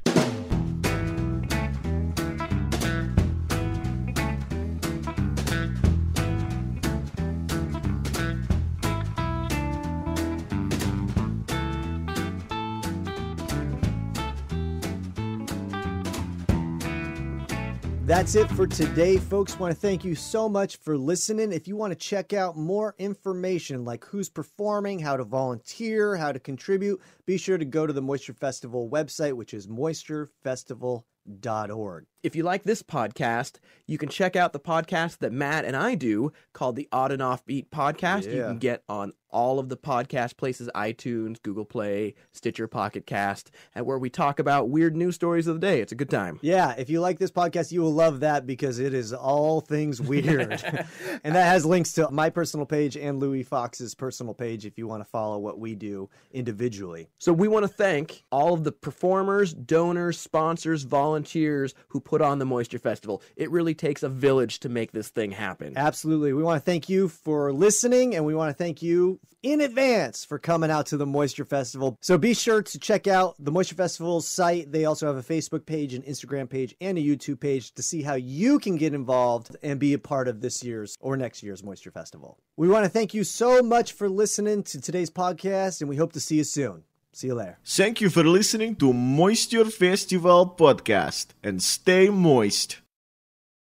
That's it for today, folks. Want to thank you so much for listening. If you want to check out more information like who's performing, how to volunteer, how to contribute, be sure to go to the Moisture Festival website, which is moisturefestival.org. If you like this podcast, you can check out the podcast that Matt and I do called the Odd and Offbeat Podcast. You can get on all of the podcast places iTunes, Google Play, Stitcher, Pocket Cast, and where we talk about weird news stories of the day. It's a good time. Yeah, if you like this podcast, you will love that because it is all things weird. and that has links to my personal page and Louie Foxx's personal page if you want to follow what we do individually. So we want to thank all of the performers, donors, sponsors, volunteers who put on the Moisture Festival. It really takes a village to make this thing happen. Absolutely. We want to thank you for listening and we want to thank you in advance for coming out to the Moisture Festival. So be sure to check out the Moisture Festival's site. They also have a Facebook page, an Instagram page, and a YouTube page to see how you can get involved and be a part of this year's or next year's Moisture Festival. We want to thank you so much for listening to today's podcast and we hope to see you soon. See you later. Thank you for listening to Moisture Festival podcast and stay moist.